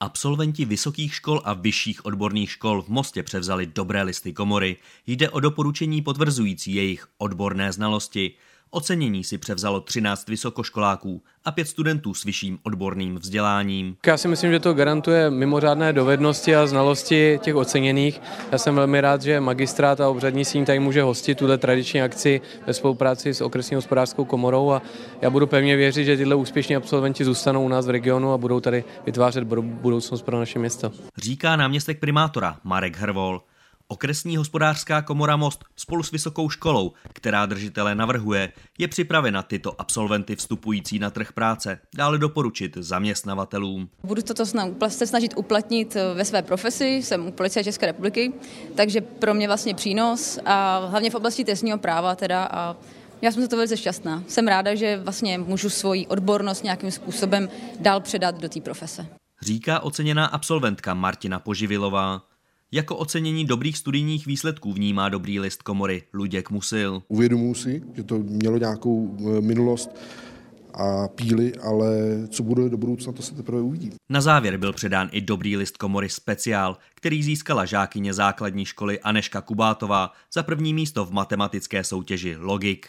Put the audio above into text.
Absolventi vysokých škol a vyšších odborných škol v Mostě převzali dobré listy komory. Jde o doporučení potvrzující jejich odborné znalosti. Ocenění si převzalo 13 vysokoškoláků a pět studentů s vyšším odborným vzděláním. Já si myslím, že to garantuje mimořádné dovednosti a znalosti těch oceněných. Já jsem velmi rád, že magistrát a obřadní síň tady může hostit tuhle tradiční akci ve spolupráci s okresní hospodářskou komorou a já budu pevně věřit, že tyhle úspěšní absolventi zůstanou u nás v regionu a budou tady vytvářet budoucnost pro naše město. Říká náměstek primátora Marek Hrvol. Okresní hospodářská komora Most spolu s vysokou školou, která držitele navrhuje, je připravena tyto absolventy vstupující na trh práce dále doporučit zaměstnavatelům. Budu toto se snažit uplatnit eh, ve své profesi, jsem u policie České republiky, takže pro mě vlastně přínos a hlavně v oblasti trestního práva teda a já jsem za to velice šťastná. Jsem ráda, že vlastně můžu svoji odbornost nějakým způsobem dál předat do té profese. Říká oceněná absolventka Martina Poživilová. Jako ocenění dobrých studijních výsledků vnímá dobrý list komory Luděk Musil. Uvědomuji si, že to mělo nějakou e, minulost a píly, ale co bude do budoucna, to se teprve uvidí. Na závěr byl předán i dobrý list komory speciál, který získala žákyně základní školy Aneška Kubátová za první místo v matematické soutěži Logik.